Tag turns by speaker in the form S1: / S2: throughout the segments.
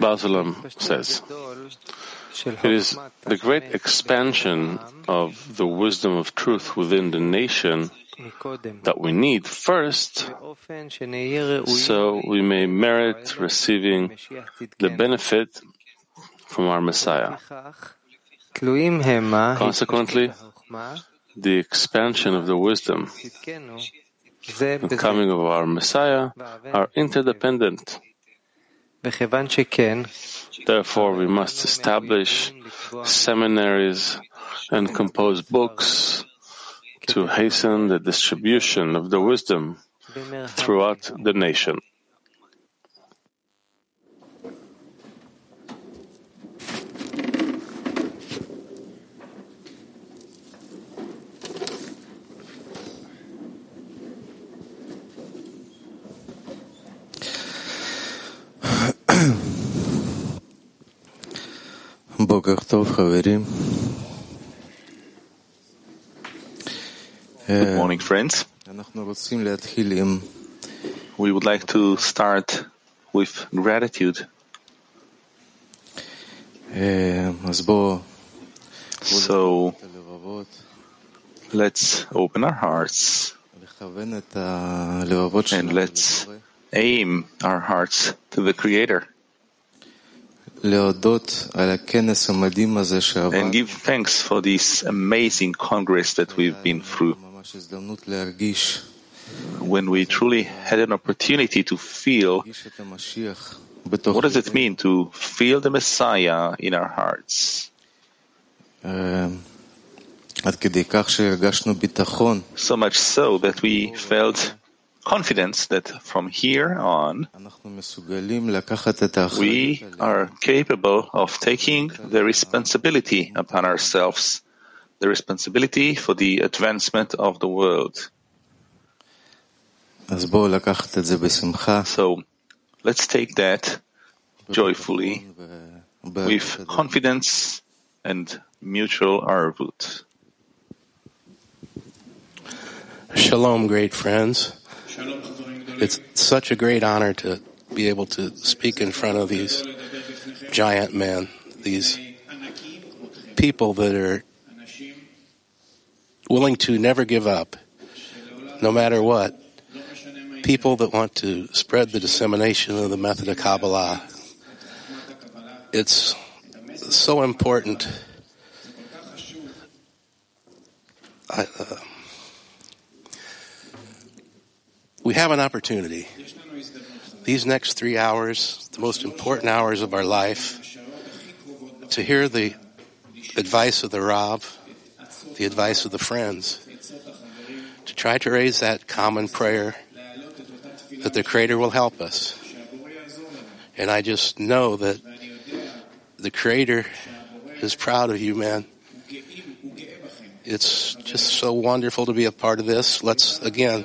S1: Sulam says, it is the great expansion of the wisdom of truth within the nation that we need first so we may merit receiving the benefit from our Messiah. Consequently, the expansion of the wisdom the coming of our Messiah are interdependent. Therefore, we must establish seminaries and compose books to hasten the distribution of the wisdom throughout the nation.
S2: Good morning, friends. We would like to start with gratitude. So let's open our hearts and let's aim our hearts to the Creator. And give thanks for this amazing Congress that we've been through. When we truly had an opportunity to feel what does it mean to feel the Messiah in our hearts? So much so that we felt confidence that from here on we are capable of taking the responsibility upon ourselves, the responsibility for the advancement of the world. So let's take that joyfully with confidence and mutual arvut.
S3: Shalom, great friends. It's such a great honor to be able to speak in front of these giant men, these people that are willing to never give up, no matter what. People that want to spread the dissemination of the method of Kabbalah. It's so important. I, uh, have an opportunity. These next three hours, the most important hours of our life, to hear the advice of the Rav, the advice of the friends, to try to raise that common prayer that the Creator will help us. And I just know that the Creator is proud of you, man. It's just so wonderful to be a part of this. Let's, again,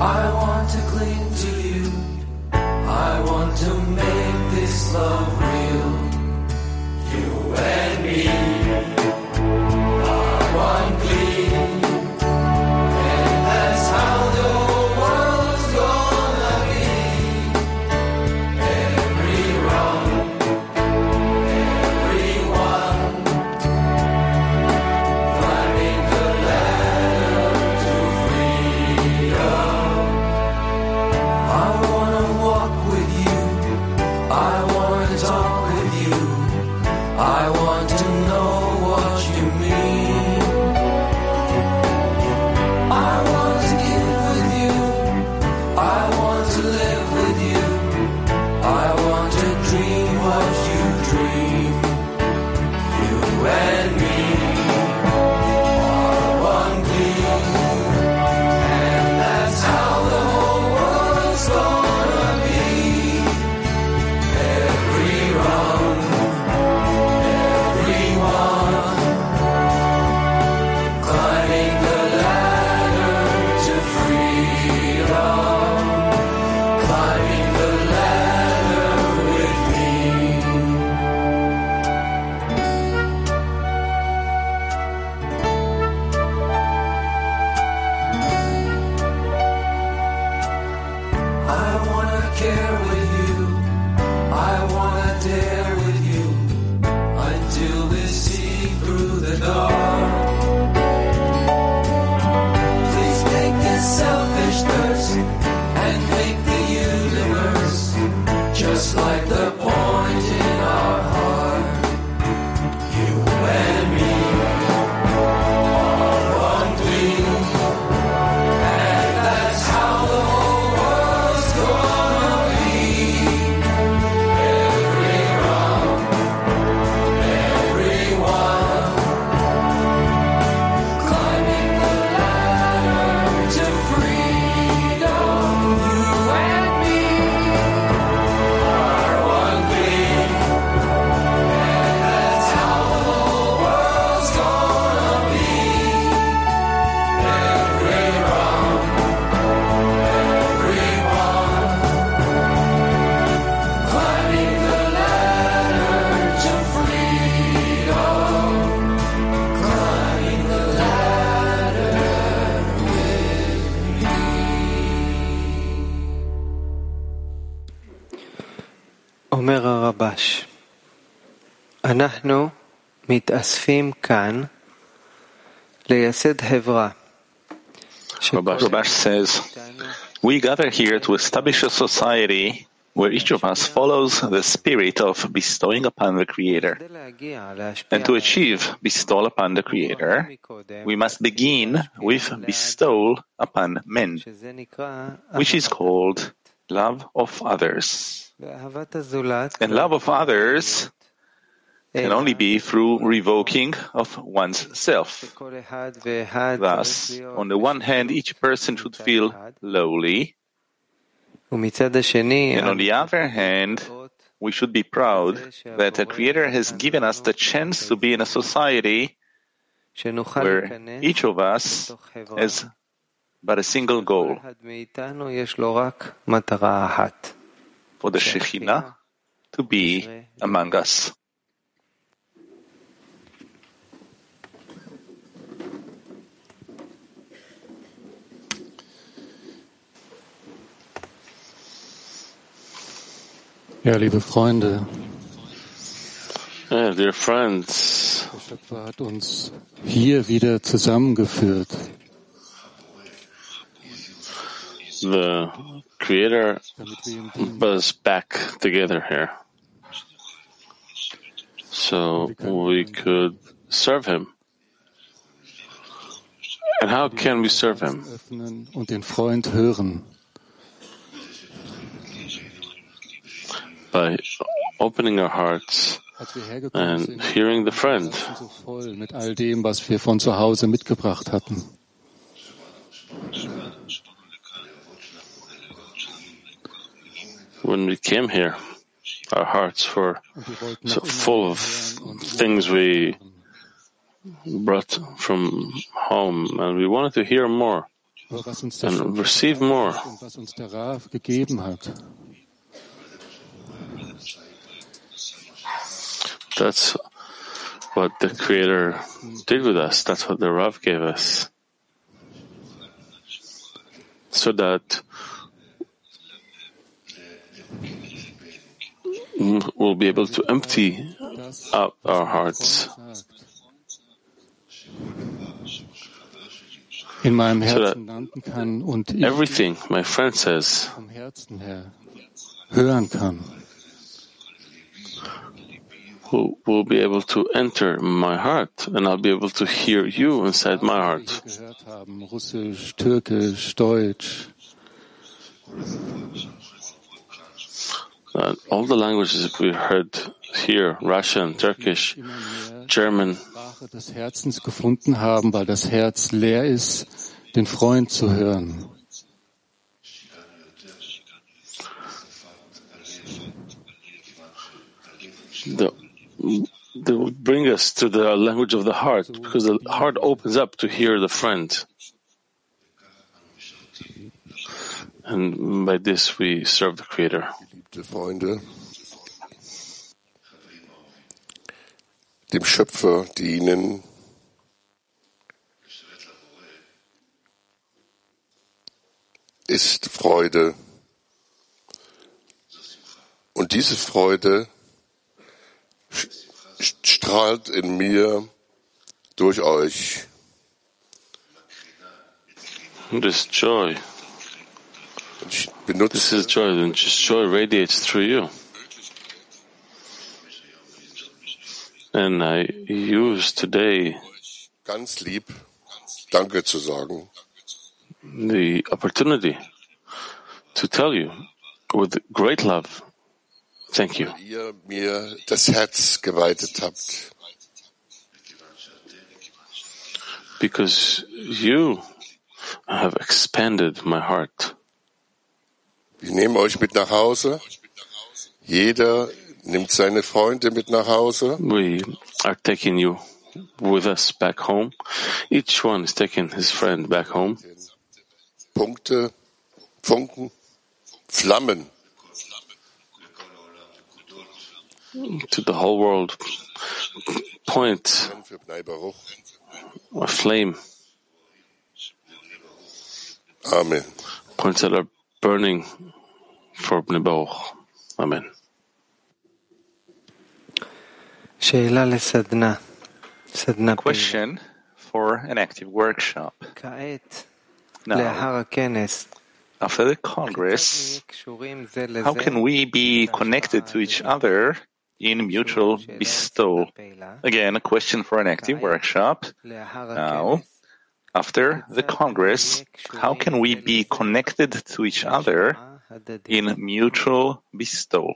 S3: I want to cling to you. I want to make this love.
S4: אנחנו מתאספים כאן לייסד חברה.
S2: Rabash says, We gather here to establish a society where each of us follows the spirit of bestowing upon the Creator. And to achieve bestowal upon the Creator, we must begin with bestowal upon men, which is called love of others. And love of others can only be through revoking of one's self. Thus, on the one hand, each person should feel lowly, and on the other hand, we should be proud that the Creator has given us the chance to be in a society where each of us has but a single goal for the Shekhinah to be among us.
S5: Ja, liebe Freunde.
S1: Yeah, dear friends.
S5: Der Schöpfer hat uns hier wieder zusammengeführt.
S1: The Creator was back together here. So we could serve Him And how can we serve him?
S5: Und den Freund hören.
S1: By opening our hearts and hearing the friend.
S5: So voll mit all dem, was wir von zu Hause mitgebracht hatten.
S1: When we came here, our hearts were so full of things we brought from home, and we wanted to hear more and receive more. That's what the Creator did with us. That's what the Rav gave us. So that we'll be able to empty out our hearts.
S5: In meinem Herzen landen kann und ich
S1: Everything, my friend says,
S5: vom Herzen her hören kann.
S1: Will, will be able to enter my heart, and I'll be able to hear you inside my heart.
S5: Russisch, Türkisch, Deutsch,
S1: Uh, all the languages we heard here, Russian, Turkish, German,
S5: des Herzens gefunden haben, weil das Herz leer ist, den Freund zu hören.
S1: the, they will bring us to the language of the heart, because the heart opens up to hear the friend. And by this we serve the Creator.
S6: Dem Schöpfer dienen, ist Freude. Und diese Freude strahlt in mir durch euch.
S1: This joy, this is joy, and just joy radiates through you. And I use today
S6: ganz lieb, Danke zu sagen.
S1: the opportunity to tell you with great love, thank you.
S6: Ihr mir das Herz geweitet habt.
S1: because you have expanded my heart.
S6: Euch mit nach Hause. Jeder nimmt seine Freunde mit nach Hause.
S1: We are taking you with us back home. Each one is taking his friend back home.
S6: Punkte, Funken, Flammen.
S1: to the whole world. Point a flame.
S6: Amen.
S1: Points that are burning for Bnei Baruch. Amen.
S2: Question for an active workshop. Now, after the Congress, how can we be connected to each other in mutual bestowal. Again, a question for an active workshop. Now, after the Congress, how can we be connected to each other in mutual bestowal?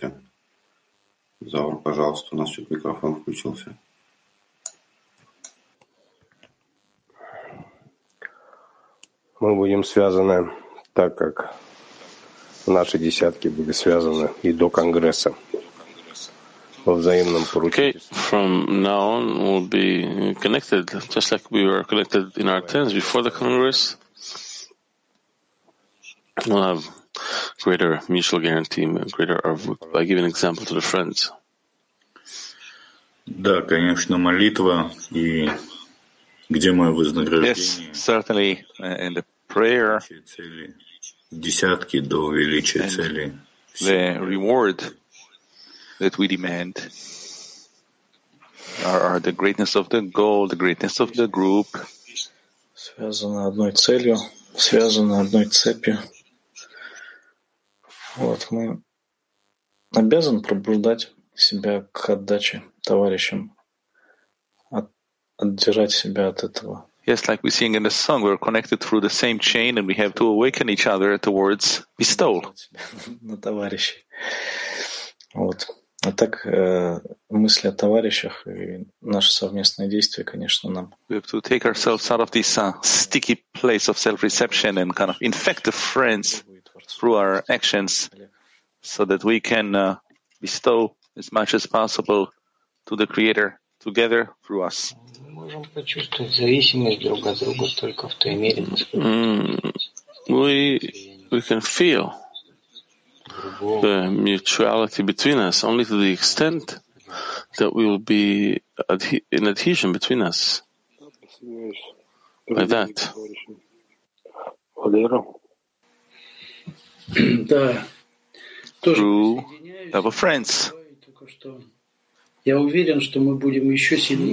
S7: передаче. Завр, пожалуйста, у нас тут микрофон включился.
S8: Мы будем связаны так, как наши десятки были связаны и до Конгресса во взаимном
S1: поручении. Okay, greater mutual guarantee, greater arvut by giving example to the friends.
S9: Да, конечно, молитва и где мое
S2: Yes,
S9: вознаграждение,
S2: certainly uh, in the prayer,
S9: цели, десятки до величия цели.
S2: the reward that we demand are, are the greatness of the goal, the greatness of the group,
S10: связаны одной целью, связаны одной цепью. Вот мы обязаны пробуждать себя к отдаче товарищам, от- отдирать себя от этого.
S2: Yes, like we sing in the song, we're connected through the same chain and we have to awaken each other towards bestowal.
S10: на товарищей. Вот. А так э, мысли о товарищах и наши совместные действия, конечно, нам
S2: We have to take ourselves out of this uh, sticky place of self-reception and kind of infect the friends through our actions so that we can uh, bestow as much as possible to the Creator together through us.
S1: Mm, we, we can feel the mutuality between us only to the extent that we will be adhe- in adhesion between us. Like that.
S2: through our friends.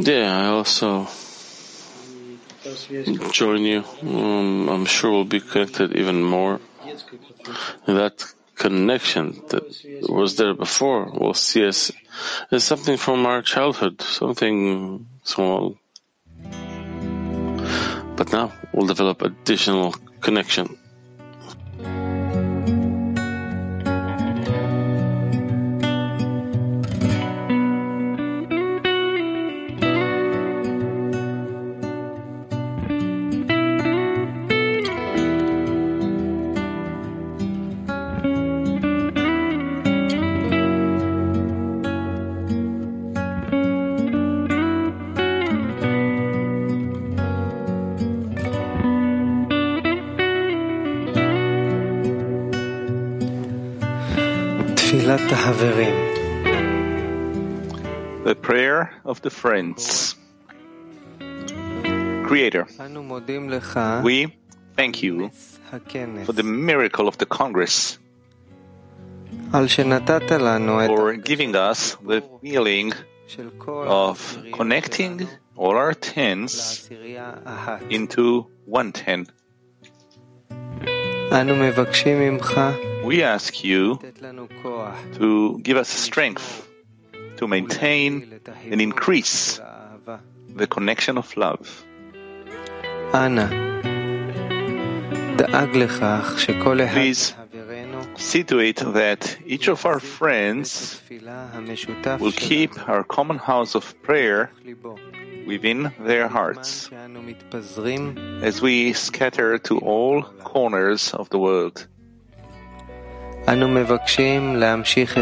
S1: Yeah, I also join you. Um, I'm sure we'll be connected even more. That connection that was there before will see us as something from our childhood, something small. But now we'll develop additional connection.
S2: The prayer of the friends. Creator, we thank you for the miracle of the Congress, for giving us the feeling of connecting all our tens into one ten. We ask you to give us strength to maintain and increase the connection of love. Please see to it that each of our friends will keep our common house of prayer within their hearts as we scatter to all corners of the world.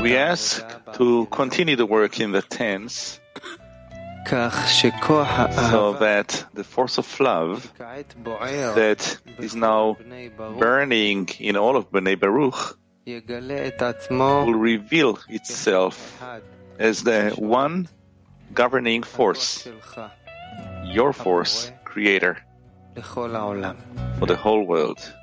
S2: We ask to continue the work in the tens so that the force of love that is now burning in all of Bnei Baruch will reveal itself as the one governing force, your force, Creator, for the whole world.